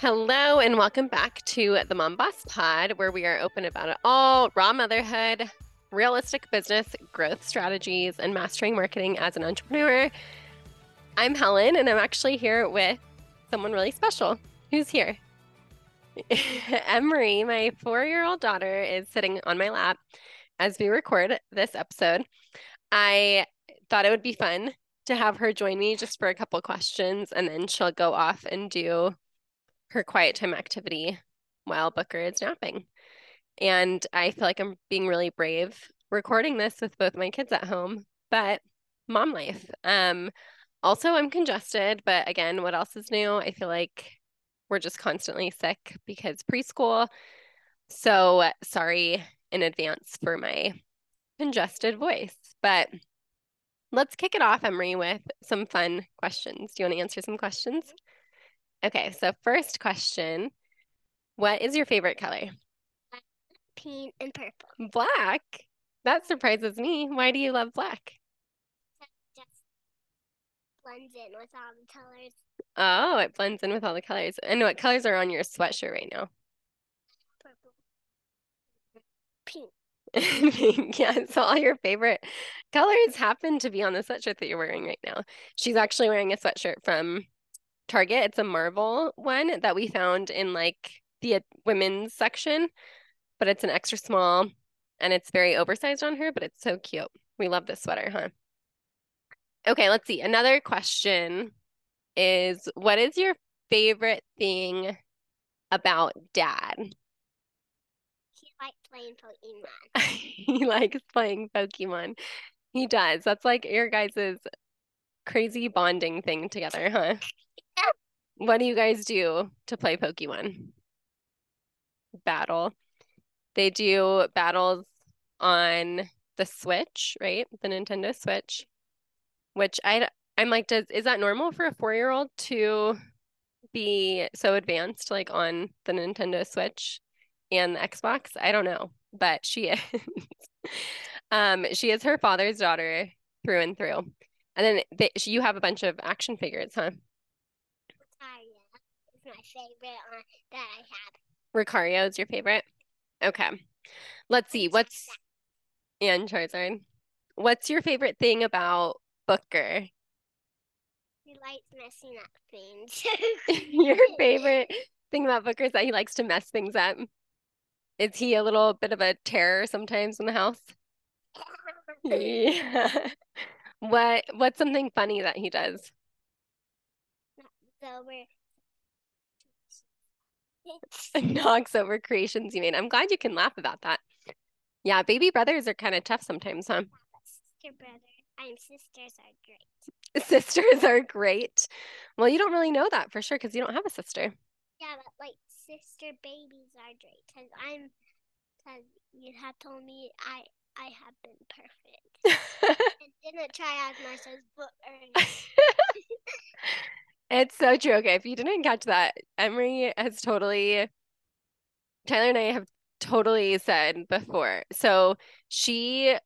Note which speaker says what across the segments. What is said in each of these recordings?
Speaker 1: Hello, and welcome back to the Mom Boss Pod, where we are open about it all raw motherhood, realistic business, growth strategies, and mastering marketing as an entrepreneur. I'm Helen, and I'm actually here with someone really special. Who's here? Emery, my four year old daughter, is sitting on my lap as we record this episode. I thought it would be fun to have her join me just for a couple questions, and then she'll go off and do her quiet time activity while Booker is napping. And I feel like I'm being really brave recording this with both my kids at home, but mom life. Um also I'm congested, but again, what else is new? I feel like we're just constantly sick because preschool. So sorry in advance for my congested voice. But let's kick it off, Emery, with some fun questions. Do you want to answer some questions? Okay, so first question What is your favorite color?
Speaker 2: Pink and purple.
Speaker 1: Black. That surprises me. Why do you love black?
Speaker 2: Just blends in with all the colors.
Speaker 1: Oh, it blends in with all the colors. And what colors are on your sweatshirt right now?
Speaker 2: Purple. Pink.
Speaker 1: Pink. yeah, so all your favorite colors happen to be on the sweatshirt that you're wearing right now. She's actually wearing a sweatshirt from Target. It's a Marvel one that we found in like the uh, women's section, but it's an extra small and it's very oversized on her, but it's so cute. We love this sweater, huh? Okay, let's see. Another question is what is your favorite thing about dad?
Speaker 2: He likes playing Pokemon.
Speaker 1: he likes playing Pokemon. He does. That's like your guys' crazy bonding thing together, huh? What do you guys do to play Pokemon? Battle. They do battles on the Switch, right? The Nintendo Switch, which I I'm like, does is that normal for a four year old to be so advanced like on the Nintendo Switch and the Xbox? I don't know, but she is. um, she is her father's daughter through and through. And then they, you have a bunch of action figures, huh?
Speaker 2: My favorite one that I have.
Speaker 1: Lucario is your favorite? Okay. Let's see. What's and Charizard. What's your favorite thing about Booker?
Speaker 2: He likes messing up things.
Speaker 1: Your favorite thing about Booker is that he likes to mess things up. Is he a little bit of a terror sometimes in the house? Yeah. What what's something funny that he does?
Speaker 2: so we're
Speaker 1: Knocks over creations you made. I'm glad you can laugh about that. Yeah, baby brothers are kind of tough sometimes, huh?
Speaker 2: sister brother. I'm sisters are great.
Speaker 1: Sisters are great. Well, you don't really know that for sure because you don't have a sister.
Speaker 2: Yeah, but like sister babies are great because I'm because you have told me I I have been perfect and didn't try out my sister's book.
Speaker 1: It's so true. Okay, if you didn't catch that, Emery has totally, Tyler and I have totally said before. So she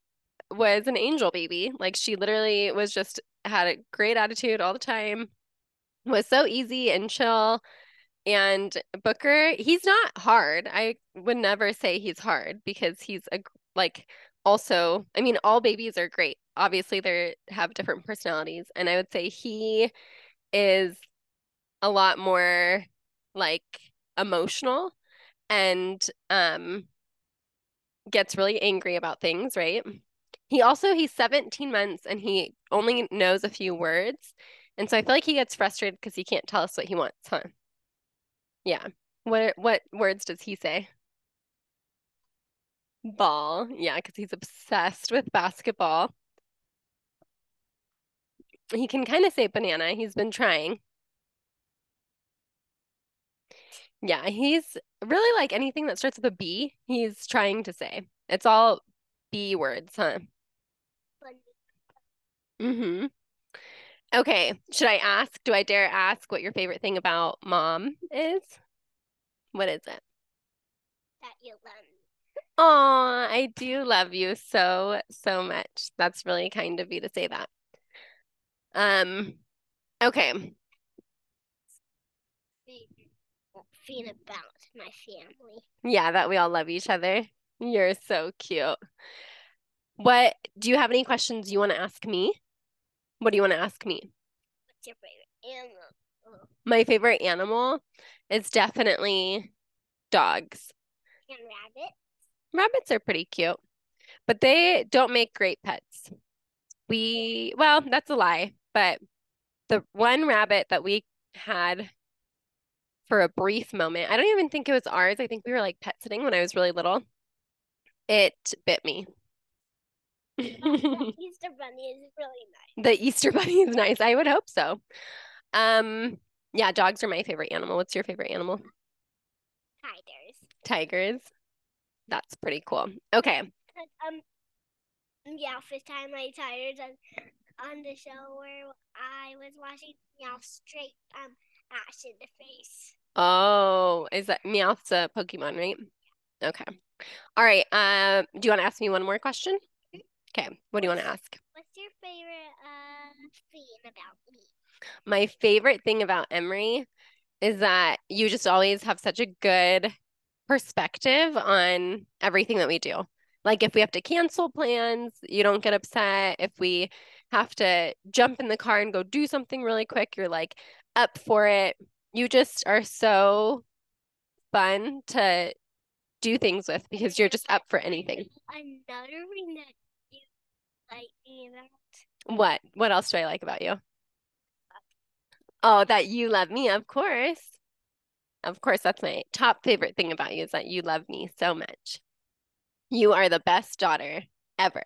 Speaker 1: was an angel baby. Like she literally was just had a great attitude all the time, was so easy and chill. And Booker, he's not hard. I would never say he's hard because he's a like also, I mean, all babies are great. Obviously, they have different personalities, and I would say he is a lot more like emotional and um gets really angry about things, right? He also he's 17 months and he only knows a few words. And so I feel like he gets frustrated because he can't tell us what he wants, huh? Yeah. What what words does he say? Ball. Yeah, because he's obsessed with basketball. He can kind of say banana. He's been trying. Yeah, he's really like anything that starts with a B, he's trying to say. It's all B words, huh? Mm-hmm. Okay, should I ask? Do I dare ask what your favorite thing about mom is? What is it?
Speaker 2: that you love me.
Speaker 1: Aw, I do love you so, so much. That's really kind of you to say that. Um, okay.
Speaker 2: thing about my family.
Speaker 1: Yeah, that we all love each other. You're so cute. What do you have any questions you want to ask me? What do you want to ask me?
Speaker 2: What's your favorite animal?
Speaker 1: My favorite animal is definitely dogs.
Speaker 2: And rabbits.
Speaker 1: Rabbits are pretty cute, but they don't make great pets. We, well, that's a lie, but the one rabbit that we had for a brief moment, I don't even think it was ours. I think we were like pet sitting when I was really little. It bit me.
Speaker 2: the Easter bunny is really nice.
Speaker 1: The Easter bunny is nice. I would hope so. Um, yeah, dogs are my favorite animal. What's your favorite animal?
Speaker 2: Tigers.
Speaker 1: Tigers. That's pretty cool. Okay.
Speaker 2: Um, yeah, first time I tigers on, on the show where I was watching Meowth straight um Ash in the face.
Speaker 1: Oh, is that Meowth's a Pokemon, right? Okay. All right. Um, do you want to ask me one more question? Okay. What do you want to ask?
Speaker 2: What's your favorite uh thing about me?
Speaker 1: My favorite thing about Emery is that you just always have such a good perspective on everything that we do. Like if we have to cancel plans, you don't get upset. If we have to jump in the car and go do something really quick, you're like up for it. You just are so fun to do things with because you're just up for anything.
Speaker 2: Another thing that you like me about.
Speaker 1: What? What else do I like about you? Oh, that you love me, of course. Of course, that's my top favorite thing about you is that you love me so much. You are the best daughter ever.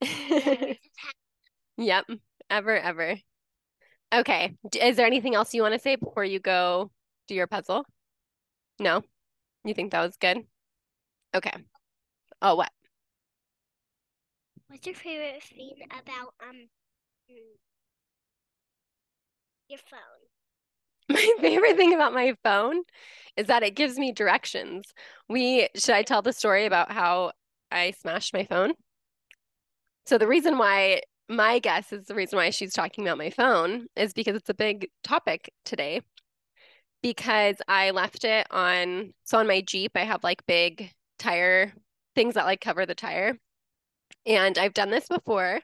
Speaker 1: yep, ever, ever. Okay. Is there anything else you want to say before you go do your puzzle? No? You think that was good? Okay. Oh, what?
Speaker 2: What's your favorite thing about um your phone?
Speaker 1: My favorite thing about my phone is that it gives me directions. We should I tell the story about how I smashed my phone? So the reason why my guess is the reason why she's talking about my phone is because it's a big topic today. Because I left it on so on my Jeep I have like big tire things that like cover the tire. And I've done this before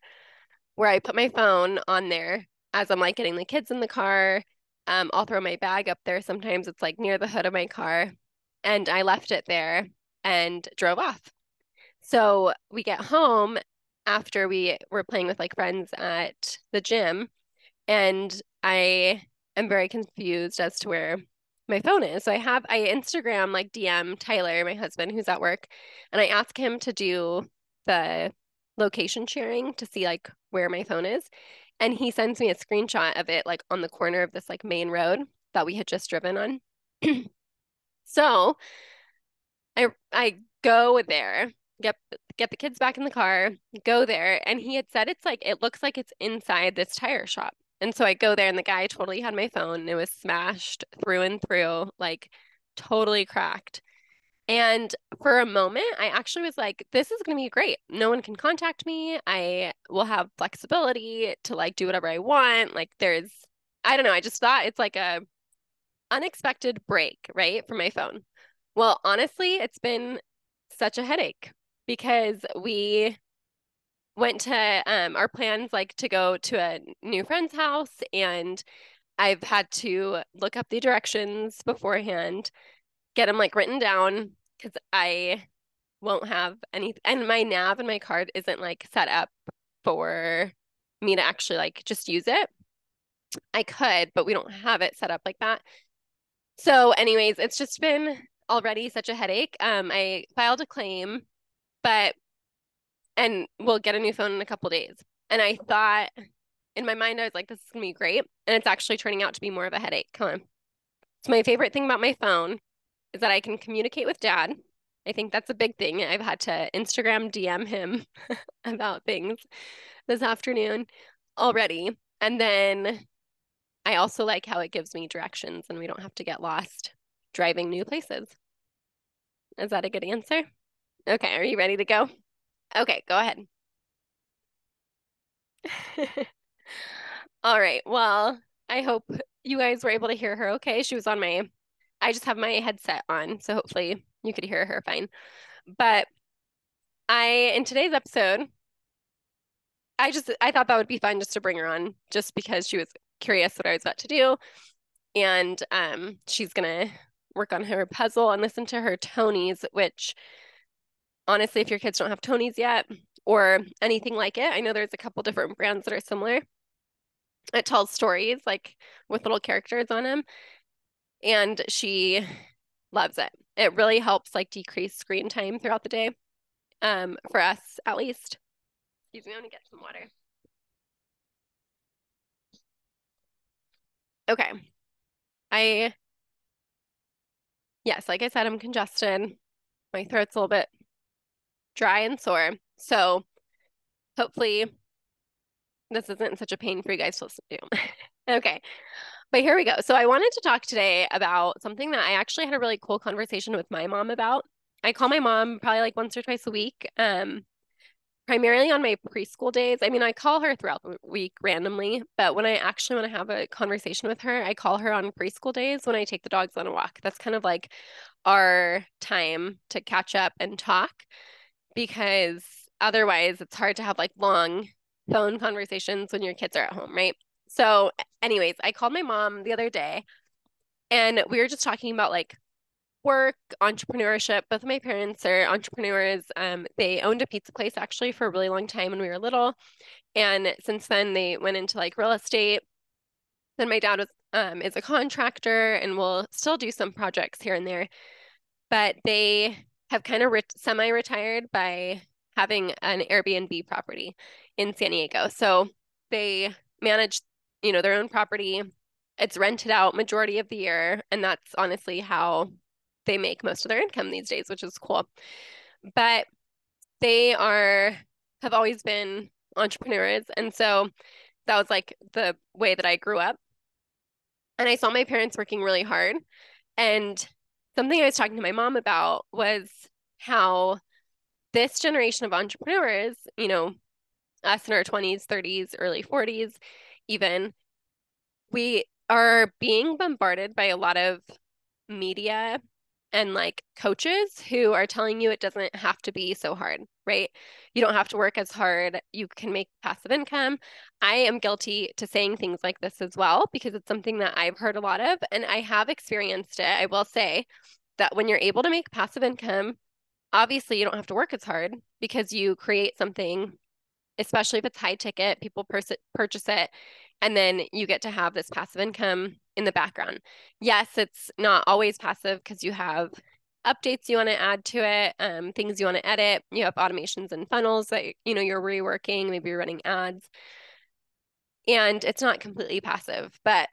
Speaker 1: where I put my phone on there as I'm like getting the kids in the car um, I'll throw my bag up there. Sometimes it's like near the hood of my car. And I left it there and drove off. So we get home after we were playing with like friends at the gym. And I am very confused as to where my phone is. So I have, I Instagram like DM Tyler, my husband, who's at work, and I ask him to do the location sharing to see like where my phone is and he sends me a screenshot of it like on the corner of this like main road that we had just driven on. so I I go there, get get the kids back in the car, go there, and he had said it's like it looks like it's inside this tire shop. And so I go there and the guy totally had my phone. It was smashed through and through, like totally cracked. And for a moment, I actually was like, this is going to be great. No one can contact me. I will have flexibility to like do whatever I want. Like there's I don't know, I just thought it's like a unexpected break, right, for my phone. Well, honestly, it's been such a headache because we went to um our plans like to go to a new friend's house and I've had to look up the directions beforehand, get them like written down, because I won't have any and my nav and my card isn't like set up for me to actually like just use it. I could, but we don't have it set up like that. So anyways, it's just been already such a headache. Um I filed a claim, but and we'll get a new phone in a couple days. And I thought in my mind I was like this is to be great, and it's actually turning out to be more of a headache. Come on. It's my favorite thing about my phone is that I can communicate with dad. I think that's a big thing. I've had to Instagram DM him about things this afternoon already. And then I also like how it gives me directions and we don't have to get lost driving new places. Is that a good answer? Okay, are you ready to go? Okay, go ahead. All right. Well, I hope you guys were able to hear her okay. She was on my I just have my headset on, so hopefully you could hear her fine. But I, in today's episode, I just I thought that would be fun just to bring her on, just because she was curious what I was about to do, and um, she's gonna work on her puzzle and listen to her Tonies which honestly, if your kids don't have Tonies yet or anything like it, I know there's a couple different brands that are similar. It tells stories like with little characters on them, and she loves it. It really helps like decrease screen time throughout the day, um, for us at least. Excuse me, I'm gonna get some water. Okay. I, yes, like I said, I'm congested. My throat's a little bit dry and sore. So hopefully this isn't such a pain for you guys to listen to. okay. But here we go. So I wanted to talk today about something that I actually had a really cool conversation with my mom about. I call my mom probably like once or twice a week. Um, primarily on my preschool days. I mean, I call her throughout the week randomly, but when I actually want to have a conversation with her, I call her on preschool days when I take the dogs on a walk. That's kind of like our time to catch up and talk because otherwise it's hard to have like long phone conversations when your kids are at home, right? So, anyways, I called my mom the other day and we were just talking about like work, entrepreneurship. Both of my parents are entrepreneurs. Um, they owned a pizza place actually for a really long time when we were little. And since then they went into like real estate. Then my dad was um, is a contractor and will still do some projects here and there. But they have kind of re- semi-retired by having an Airbnb property in San Diego. So they manage, you know, their own property. It's rented out majority of the year, and that's honestly how they make most of their income these days, which is cool. But they are have always been entrepreneurs, and so that was like the way that I grew up. And I saw my parents working really hard. And something I was talking to my mom about was how this generation of entrepreneurs, you know, us in our 20s, 30s, early 40s, even, we are being bombarded by a lot of media and like coaches who are telling you it doesn't have to be so hard, right? You don't have to work as hard. You can make passive income. I am guilty to saying things like this as well because it's something that I've heard a lot of and I have experienced it. I will say that when you're able to make passive income, obviously you don't have to work as hard because you create something especially if it's high ticket, people pers- purchase it and then you get to have this passive income in the background. Yes, it's not always passive because you have updates you want to add to it, um, things you want to edit. You have automations and funnels that you know you're reworking. Maybe you're running ads, and it's not completely passive. But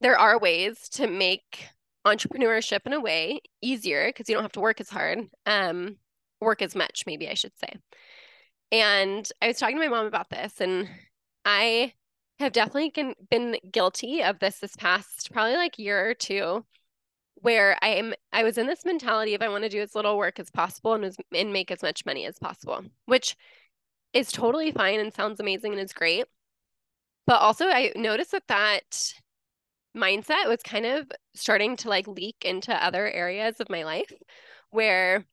Speaker 1: there are ways to make entrepreneurship in a way easier because you don't have to work as hard, um, work as much, maybe I should say. And I was talking to my mom about this, and I have definitely been guilty of this this past probably like year or two where I'm I was in this mentality of I want to do as little work as possible and, as, and make as much money as possible, which is totally fine and sounds amazing and is great. But also I noticed that that mindset was kind of starting to like leak into other areas of my life where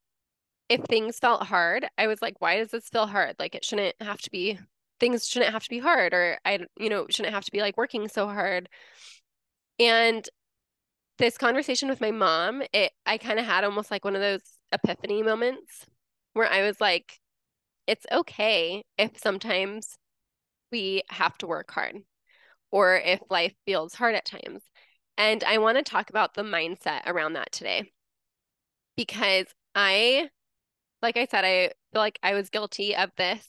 Speaker 1: if things felt hard, I was like, why does this feel hard? Like it shouldn't have to be things shouldn't have to be hard or I you know shouldn't have to be like working so hard. And this conversation with my mom, it I kind of had almost like one of those epiphany moments where I was like it's okay if sometimes we have to work hard or if life feels hard at times. And I want to talk about the mindset around that today because I like I said I feel like I was guilty of this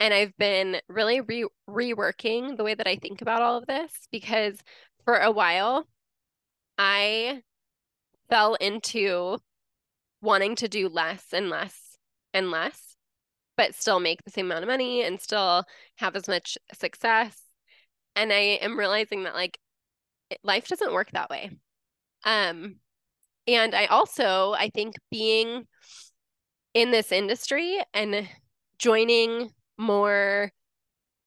Speaker 1: and I've been really re- reworking the way that I think about all of this because for a while I fell into wanting to do less and less and less, but still make the same amount of money and still have as much success. And I am realizing that like life doesn't work that way. Um, and I also, I think being in this industry and joining more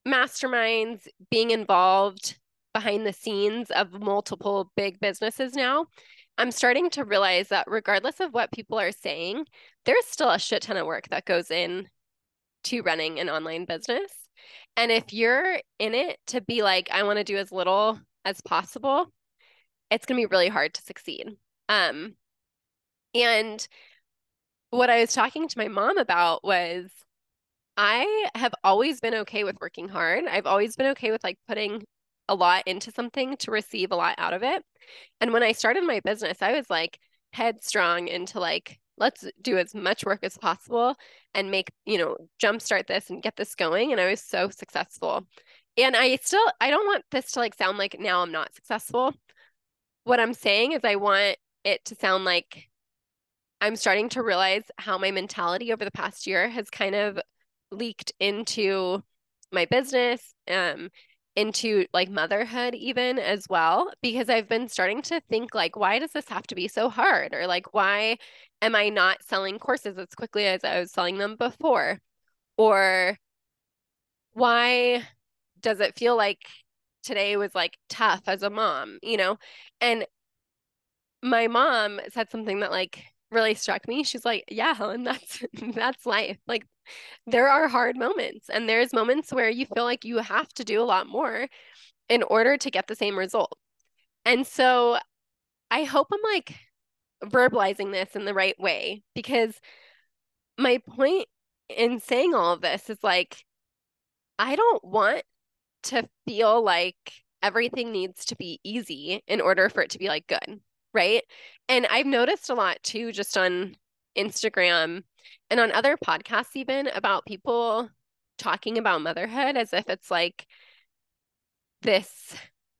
Speaker 1: masterminds, being involved behind the scenes of multiple big businesses now I'm starting to realize that regardless of what people are saying, there's still a shit ton of work that goes in to running an online business. And if you're in it to be like, I want to do as little as possible, it's going to be really hard to succeed. Um, and what I was talking to my mom about was I have always been okay with working hard. I've always been okay with like putting a lot into something to receive a lot out of it. And when I started my business, I was like headstrong into like, let's do as much work as possible and make, you know, jumpstart this and get this going. And I was so successful. And I still, I don't want this to like sound like now I'm not successful. What I'm saying is, I want it to sound like I'm starting to realize how my mentality over the past year has kind of leaked into my business, um, into like motherhood even as well, because I've been starting to think like, why does this have to be so hard? Or like, why am I not selling courses as quickly as I was selling them before? Or why does it feel like today was like tough as a mom, you know? And my mom said something that like really struck me. She's like, "Yeah, Helen, that's that's life. Like there are hard moments and there's moments where you feel like you have to do a lot more in order to get the same result." And so I hope I'm like verbalizing this in the right way because my point in saying all of this is like I don't want to feel like everything needs to be easy in order for it to be like good, right? And I've noticed a lot too, just on Instagram and on other podcasts, even about people talking about motherhood as if it's like this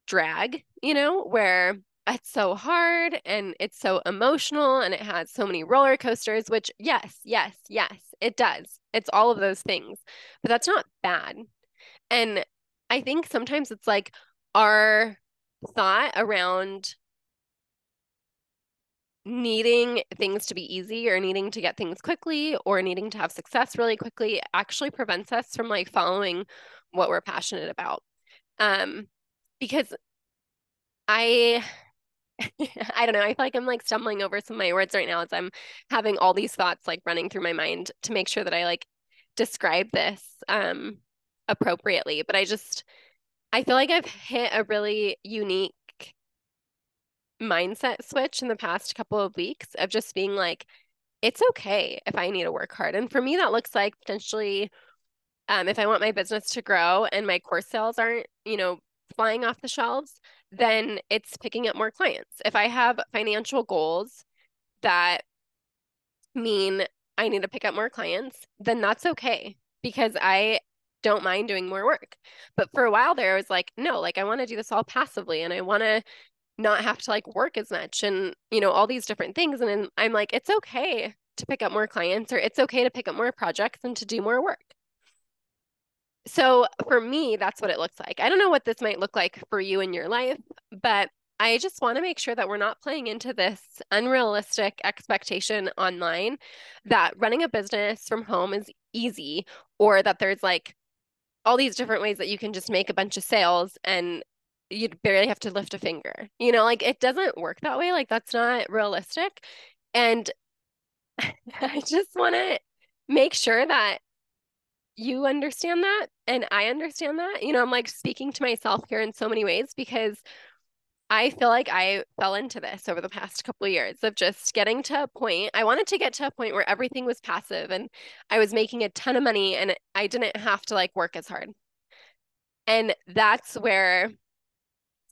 Speaker 1: drag, you know, where it's so hard and it's so emotional and it has so many roller coasters, which, yes, yes, yes, it does. It's all of those things, but that's not bad. And I think sometimes it's like our thought around needing things to be easy or needing to get things quickly or needing to have success really quickly actually prevents us from like following what we're passionate about. Um, because I I don't know. I feel like I'm like stumbling over some of my words right now as I'm having all these thoughts like running through my mind to make sure that I like describe this um appropriately. But I just I feel like I've hit a really unique mindset switch in the past couple of weeks of just being like, it's okay if I need to work hard. And for me, that looks like potentially um, if I want my business to grow and my course sales aren't, you know, flying off the shelves, then it's picking up more clients. If I have financial goals that mean I need to pick up more clients, then that's okay because I don't mind doing more work. But for a while there, I was like, no, like I want to do this all passively and I want to not have to like work as much and you know all these different things and then i'm like it's okay to pick up more clients or it's okay to pick up more projects and to do more work. So for me that's what it looks like. I don't know what this might look like for you in your life but i just want to make sure that we're not playing into this unrealistic expectation online that running a business from home is easy or that there's like all these different ways that you can just make a bunch of sales and you'd barely have to lift a finger. You know, like it doesn't work that way. Like that's not realistic. And I just want to make sure that you understand that and I understand that. You know, I'm like speaking to myself here in so many ways because I feel like I fell into this over the past couple of years of just getting to a point. I wanted to get to a point where everything was passive and I was making a ton of money and I didn't have to like work as hard. And that's where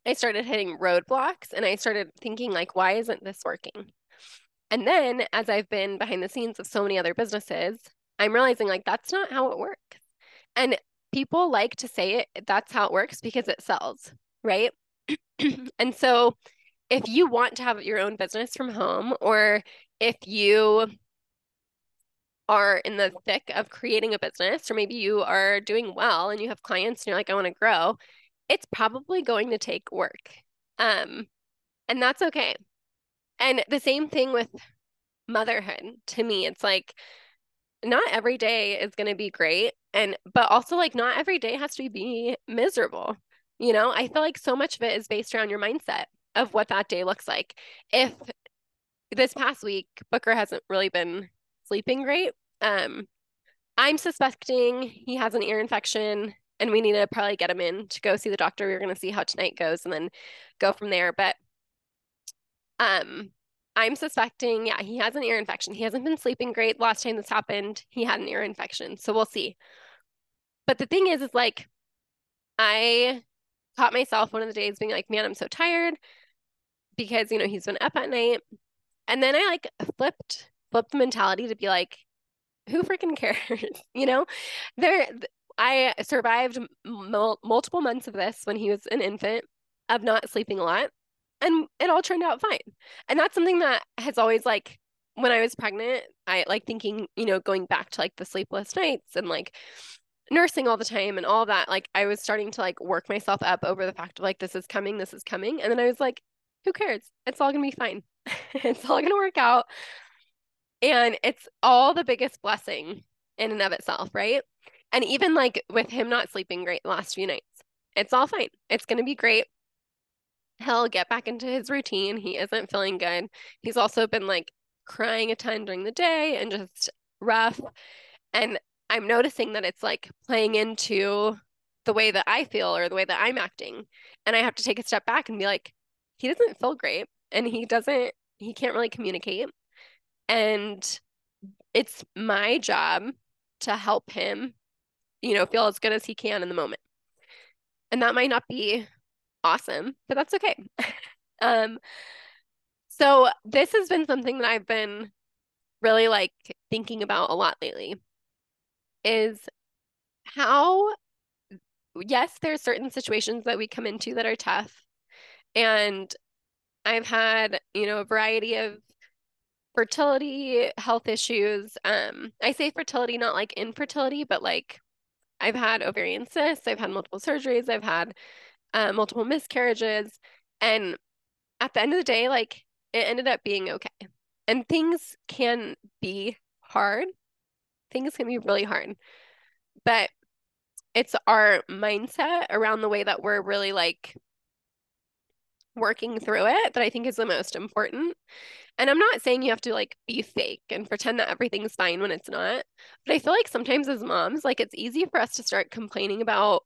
Speaker 1: I started hitting roadblocks and I started thinking like why isn't this working? And then as I've been behind the scenes of so many other businesses, I'm realizing like that's not how it works. And people like to say it that's how it works because it sells, right? and so if you want to have your own business from home or if you are in the thick of creating a business or maybe you are doing well and you have clients and you're like I want to grow, it's probably going to take work. Um, and that's okay. And the same thing with motherhood to me. It's like not every day is going to be great. And, but also like not every day has to be miserable. You know, I feel like so much of it is based around your mindset of what that day looks like. If this past week, Booker hasn't really been sleeping great. Um, I'm suspecting he has an ear infection and we need to probably get him in to go see the doctor. We're going to see how tonight goes and then go from there. But um, I'm suspecting, yeah, he has an ear infection. He hasn't been sleeping great. Last time this happened, he had an ear infection. So we'll see. But the thing is, is like, I caught myself one of the days being like, man, I'm so tired because, you know, he's been up at night. And then I like flipped, flipped the mentality to be like, who freaking cares? you know, there, I survived multiple months of this when he was an infant of not sleeping a lot and it all turned out fine. And that's something that has always like when I was pregnant, I like thinking, you know, going back to like the sleepless nights and like nursing all the time and all that, like I was starting to like work myself up over the fact of like this is coming, this is coming. And then I was like, who cares? It's all gonna be fine. it's all gonna work out. And it's all the biggest blessing in and of itself, right? And even like with him not sleeping great the last few nights, it's all fine. It's going to be great. He'll get back into his routine. He isn't feeling good. He's also been like crying a ton during the day and just rough. And I'm noticing that it's like playing into the way that I feel or the way that I'm acting. And I have to take a step back and be like, he doesn't feel great and he doesn't, he can't really communicate. And it's my job to help him you know, feel as good as he can in the moment. And that might not be awesome, but that's okay. um, so this has been something that I've been really like thinking about a lot lately is how yes, there's certain situations that we come into that are tough. And I've had, you know, a variety of fertility health issues. Um, I say fertility, not like infertility, but like I've had ovarian cysts, I've had multiple surgeries, I've had uh, multiple miscarriages. And at the end of the day, like it ended up being okay. And things can be hard, things can be really hard. But it's our mindset around the way that we're really like working through it that I think is the most important. And I'm not saying you have to like be fake and pretend that everything's fine when it's not. But I feel like sometimes as moms, like it's easy for us to start complaining about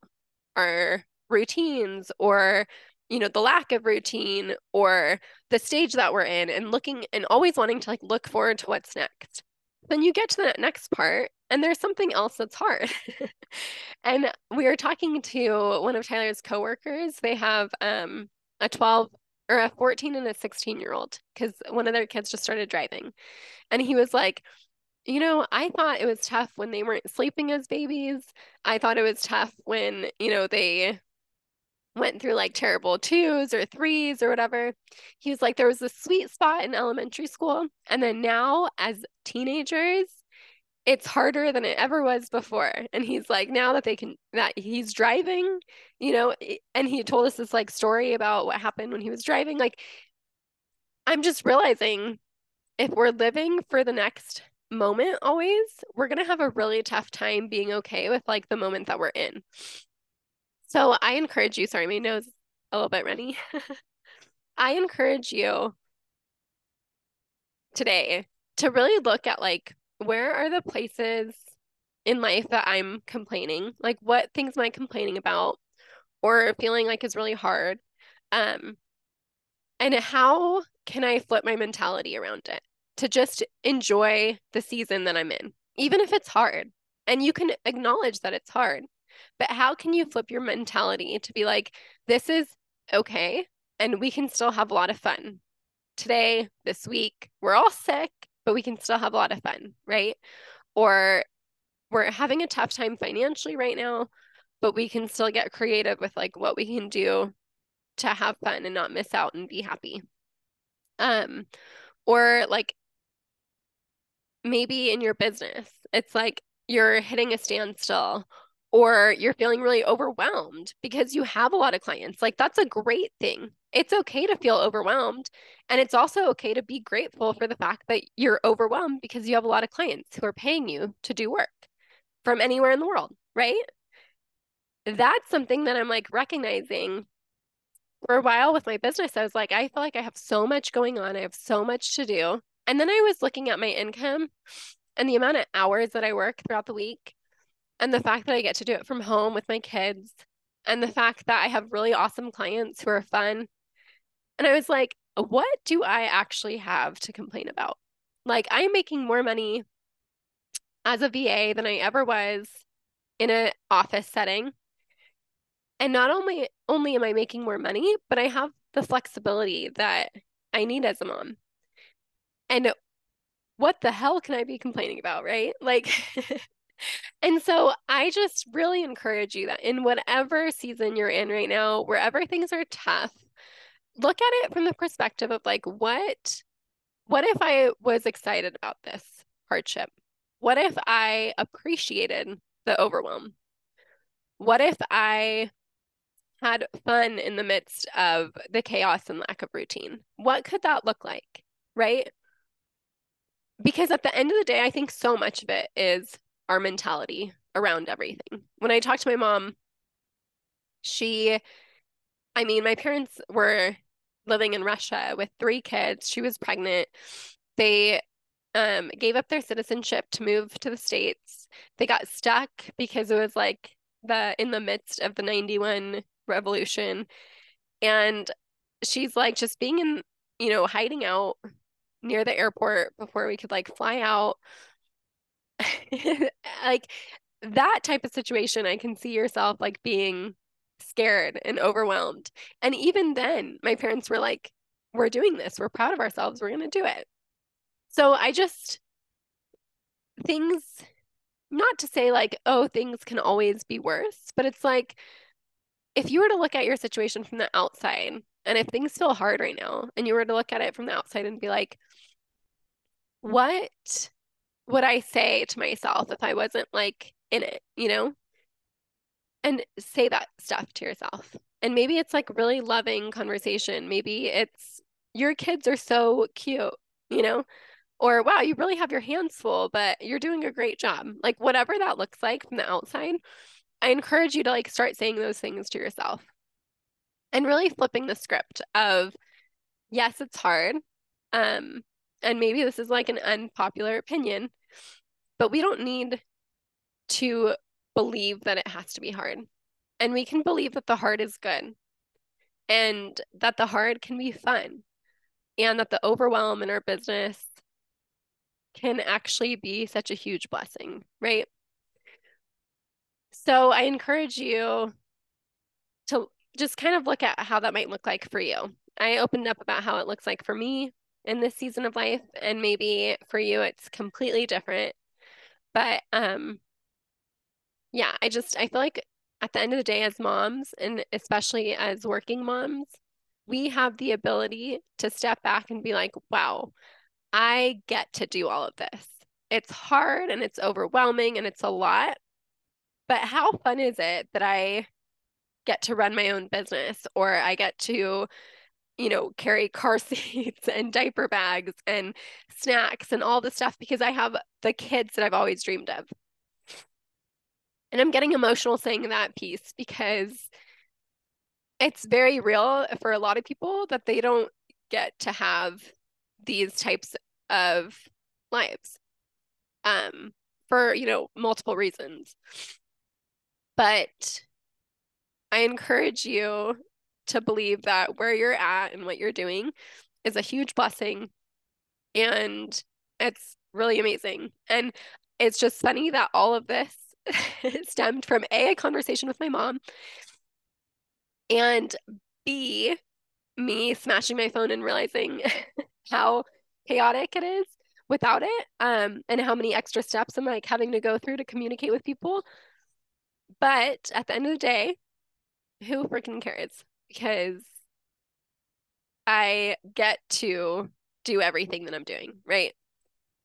Speaker 1: our routines or you know the lack of routine or the stage that we're in and looking and always wanting to like look forward to what's next then you get to that next part and there's something else that's hard and we were talking to one of tyler's coworkers they have um, a 12 or a 14 and a 16 year old because one of their kids just started driving. And he was like, you know, I thought it was tough when they weren't sleeping as babies. I thought it was tough when, you know, they went through like terrible twos or threes or whatever. He was like, there was a sweet spot in elementary school. And then now, as teenagers, it's harder than it ever was before. And he's like, now that they can, that he's driving, you know, and he told us this like story about what happened when he was driving. Like, I'm just realizing if we're living for the next moment always, we're going to have a really tough time being okay with like the moment that we're in. So I encourage you, sorry, my nose a little bit runny. I encourage you today to really look at like where are the places in life that I'm complaining? Like what things am I complaining about or feeling like is really hard? Um and how can I flip my mentality around it to just enjoy the season that I'm in, even if it's hard? And you can acknowledge that it's hard, but how can you flip your mentality to be like, this is okay, and we can still have a lot of fun today, this week? We're all sick but we can still have a lot of fun, right? Or we're having a tough time financially right now, but we can still get creative with like what we can do to have fun and not miss out and be happy. Um, or like maybe in your business, it's like you're hitting a standstill or you're feeling really overwhelmed because you have a lot of clients. Like that's a great thing. It's okay to feel overwhelmed. And it's also okay to be grateful for the fact that you're overwhelmed because you have a lot of clients who are paying you to do work from anywhere in the world, right? That's something that I'm like recognizing for a while with my business, I was like, I feel like I have so much going on. I have so much to do. And then I was looking at my income and the amount of hours that I work throughout the week and the fact that I get to do it from home with my kids and the fact that I have really awesome clients who are fun. And I was like, what do I actually have to complain about? Like, I'm making more money as a VA than I ever was in an office setting. And not only only am I making more money, but I have the flexibility that I need as a mom. And what the hell can I be complaining about, right? Like And so I just really encourage you that in whatever season you're in right now, wherever things are tough, look at it from the perspective of like what what if I was excited about this hardship? What if I appreciated the overwhelm? What if I had fun in the midst of the chaos and lack of routine? What could that look like? Right? Because at the end of the day, I think so much of it is our mentality around everything. When I talked to my mom, she, I mean, my parents were living in Russia with three kids. She was pregnant. They um, gave up their citizenship to move to the States. They got stuck because it was like the in the midst of the 91 revolution. And she's like just being in, you know, hiding out near the airport before we could like fly out like that type of situation, I can see yourself like being scared and overwhelmed. And even then, my parents were like, we're doing this. We're proud of ourselves. We're going to do it. So I just, things, not to say like, oh, things can always be worse, but it's like, if you were to look at your situation from the outside, and if things feel hard right now, and you were to look at it from the outside and be like, what would I say to myself if I wasn't like in it, you know? And say that stuff to yourself. And maybe it's like really loving conversation. Maybe it's your kids are so cute, you know? Or wow, you really have your hands full, but you're doing a great job. Like whatever that looks like from the outside, I encourage you to like start saying those things to yourself. And really flipping the script of yes, it's hard. Um and maybe this is like an unpopular opinion, but we don't need to believe that it has to be hard. And we can believe that the hard is good and that the hard can be fun and that the overwhelm in our business can actually be such a huge blessing, right? So I encourage you to just kind of look at how that might look like for you. I opened up about how it looks like for me in this season of life, and maybe for you it's completely different. But um yeah, I just I feel like at the end of the day as moms and especially as working moms, we have the ability to step back and be like, wow, I get to do all of this. It's hard and it's overwhelming and it's a lot. But how fun is it that I get to run my own business or I get to you know, carry car seats and diaper bags and snacks and all the stuff because I have the kids that I've always dreamed of. And I'm getting emotional saying that piece because it's very real for a lot of people that they don't get to have these types of lives um for you know multiple reasons but i encourage you to believe that where you're at and what you're doing is a huge blessing and it's really amazing. And it's just funny that all of this stemmed from A, a conversation with my mom, and B, me smashing my phone and realizing how chaotic it is without it, um, and how many extra steps I'm like having to go through to communicate with people. But at the end of the day, who freaking cares? Because I get to do everything that I'm doing, right?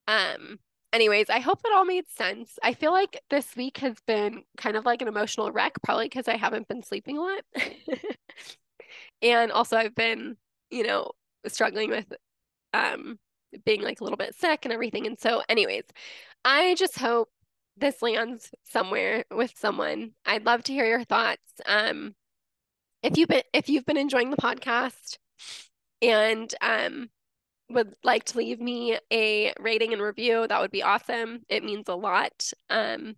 Speaker 1: Um anyways, I hope that all made sense. I feel like this week has been kind of like an emotional wreck probably because I haven't been sleeping a lot. and also I've been, you know, struggling with um being like a little bit sick and everything. And so anyways, I just hope this lands somewhere with someone. I'd love to hear your thoughts. Um if you've been if you've been enjoying the podcast and um would like to leave me a rating and review, that would be awesome. It means a lot. Um,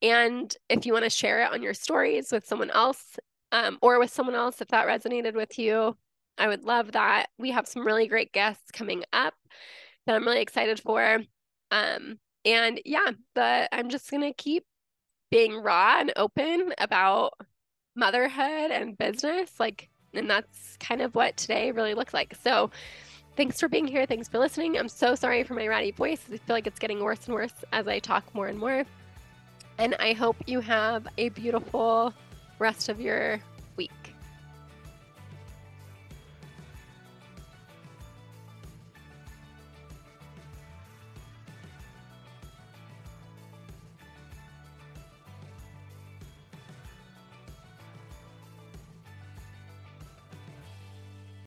Speaker 1: and if you want to share it on your stories with someone else um, or with someone else, if that resonated with you, I would love that. We have some really great guests coming up that I'm really excited for. Um, and yeah, but I'm just going to keep being raw and open about motherhood and business. Like, and that's kind of what today really looked like. So, thanks for being here. Thanks for listening. I'm so sorry for my ratty voice. I feel like it's getting worse and worse as I talk more and more. And I hope you have a beautiful rest of your